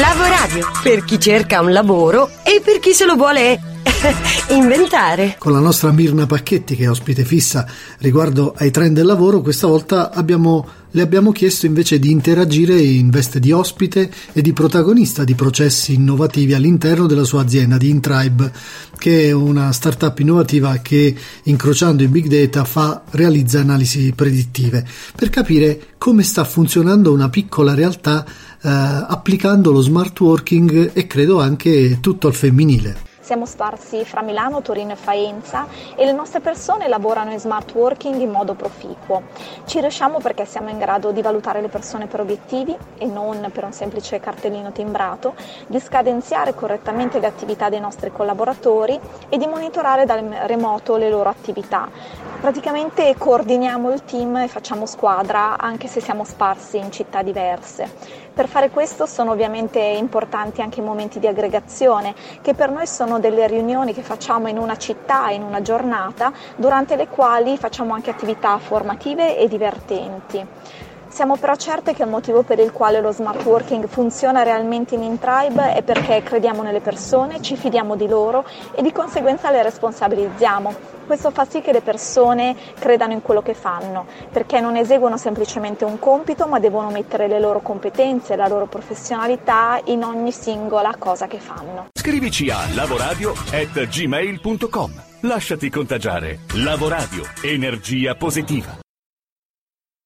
Lavoradio, per chi cerca un lavoro e per chi se lo vuole inventare. Con la nostra Mirna Pacchetti, che è ospite fissa riguardo ai trend del lavoro, questa volta abbiamo, le abbiamo chiesto invece di interagire in veste di ospite e di protagonista di processi innovativi all'interno della sua azienda di Intribe, che è una startup innovativa che incrociando i big data fa, realizza analisi predittive per capire come sta funzionando una piccola realtà applicando lo smart working e credo anche tutto al femminile. Siamo sparsi fra Milano, Torino e Faenza e le nostre persone lavorano in smart working in modo proficuo. Ci riusciamo perché siamo in grado di valutare le persone per obiettivi e non per un semplice cartellino timbrato, di scadenziare correttamente le attività dei nostri collaboratori e di monitorare dal remoto le loro attività. Praticamente coordiniamo il team e facciamo squadra anche se siamo sparsi in città diverse. Per fare questo sono ovviamente importanti anche i momenti di aggregazione che per noi sono sono delle riunioni che facciamo in una città, in una giornata, durante le quali facciamo anche attività formative e divertenti. Siamo però certe che il motivo per il quale lo smart working funziona realmente in Intribe è perché crediamo nelle persone, ci fidiamo di loro e di conseguenza le responsabilizziamo. Questo fa sì che le persone credano in quello che fanno, perché non eseguono semplicemente un compito, ma devono mettere le loro competenze, la loro professionalità in ogni singola cosa che fanno. Scrivici a lavoradio@gmail.com. Lasciati contagiare. Lavoradio, energia positiva.